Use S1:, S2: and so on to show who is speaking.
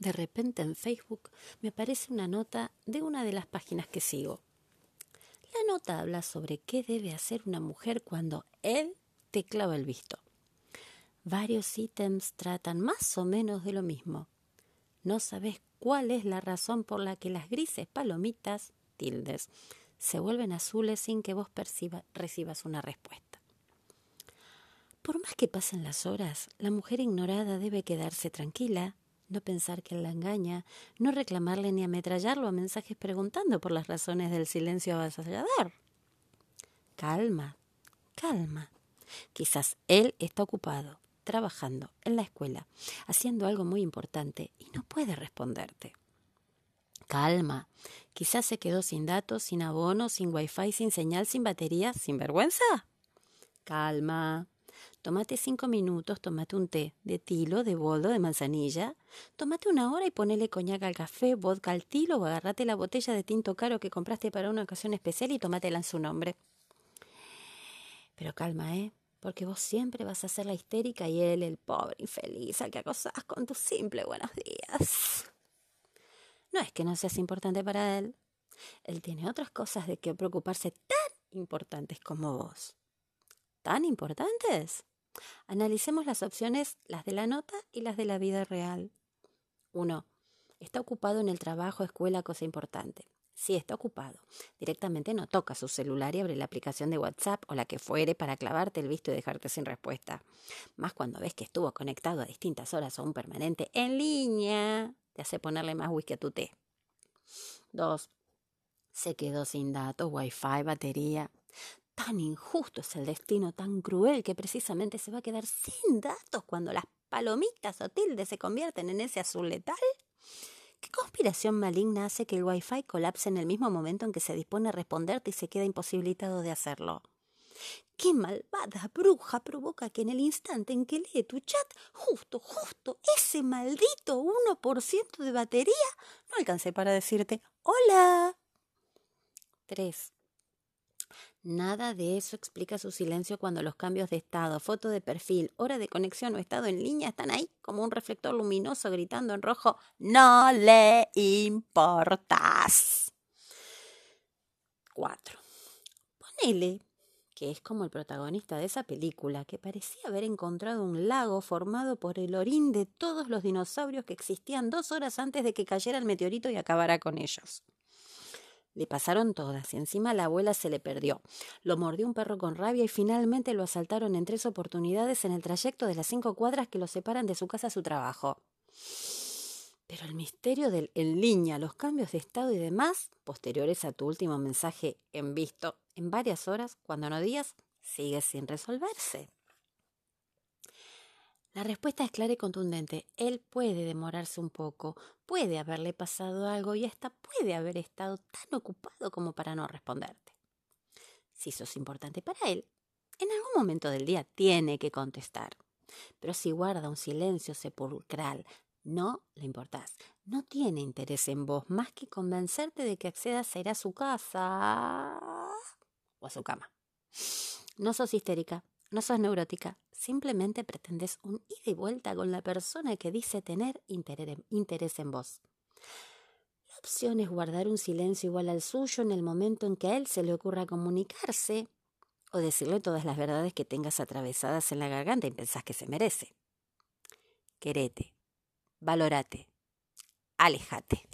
S1: De repente en Facebook me aparece una nota de una de las páginas que sigo. La nota habla sobre qué debe hacer una mujer cuando él te clava el visto. Varios ítems tratan más o menos de lo mismo. No sabes cuál es la razón por la que las grises palomitas, tildes, se vuelven azules sin que vos recibas una respuesta. Por más que pasen las horas, la mujer ignorada debe quedarse tranquila, no pensar que él la engaña, no reclamarle ni ametrallarlo a mensajes preguntando por las razones del silencio avasallador. Calma, calma. Quizás él está ocupado, trabajando en la escuela, haciendo algo muy importante y no puede responderte. Calma. Quizás se quedó sin datos, sin abono, sin wifi, sin señal, sin batería, sin vergüenza. Calma. Tómate cinco minutos, tómate un té de tilo, de boldo, de manzanilla. Tómate una hora y ponele coñac al café, vodka al tilo o agárrate la botella de tinto caro que compraste para una ocasión especial y tómatela en su nombre. Pero calma, ¿eh? Porque vos siempre vas a ser la histérica y él el pobre infeliz al que acosás con tu simple buenos días. No es que no seas importante para él. Él tiene otras cosas de que preocuparse tan importantes como vos. ¿Tan importantes? Analicemos las opciones, las de la nota y las de la vida real. 1. Está ocupado en el trabajo, escuela, cosa importante. Sí, está ocupado. Directamente no toca su celular y abre la aplicación de WhatsApp o la que fuere para clavarte el visto y dejarte sin respuesta. Más cuando ves que estuvo conectado a distintas horas o un permanente en línea te hace ponerle más whisky a tu té. 2. Se quedó sin datos, wifi, batería. Tan injusto es el destino, tan cruel que precisamente se va a quedar sin datos cuando las palomitas o tildes se convierten en ese azul letal. ¿Qué conspiración maligna hace que el wifi colapse en el mismo momento en que se dispone a responderte y se queda imposibilitado de hacerlo? ¿Qué malvada bruja provoca que en el instante en que lee tu chat, justo, justo, ese maldito 1% de batería no alcance para decirte hola? 3. Nada de eso explica su silencio cuando los cambios de estado, foto de perfil, hora de conexión o estado en línea están ahí como un reflector luminoso gritando en rojo, no le importas. 4. Ponele que es como el protagonista de esa película, que parecía haber encontrado un lago formado por el orín de todos los dinosaurios que existían dos horas antes de que cayera el meteorito y acabara con ellos. Le pasaron todas y encima la abuela se le perdió. Lo mordió un perro con rabia y finalmente lo asaltaron en tres oportunidades en el trayecto de las cinco cuadras que lo separan de su casa a su trabajo. Pero el misterio del en línea, los cambios de estado y demás, posteriores a tu último mensaje en visto en varias horas, cuando no días, sigue sin resolverse. La respuesta es clara y contundente. Él puede demorarse un poco, puede haberle pasado algo y hasta puede haber estado tan ocupado como para no responderte. Si sos importante para él, en algún momento del día tiene que contestar. Pero si guarda un silencio sepulcral, no le importás. No tiene interés en vos más que convencerte de que accedas a ir a su casa o a su cama. No sos histérica, no sos neurótica, simplemente pretendes un ida y vuelta con la persona que dice tener interés en vos. La opción es guardar un silencio igual al suyo en el momento en que a él se le ocurra comunicarse o decirle todas las verdades que tengas atravesadas en la garganta y pensás que se merece. Querete, valorate, alejate.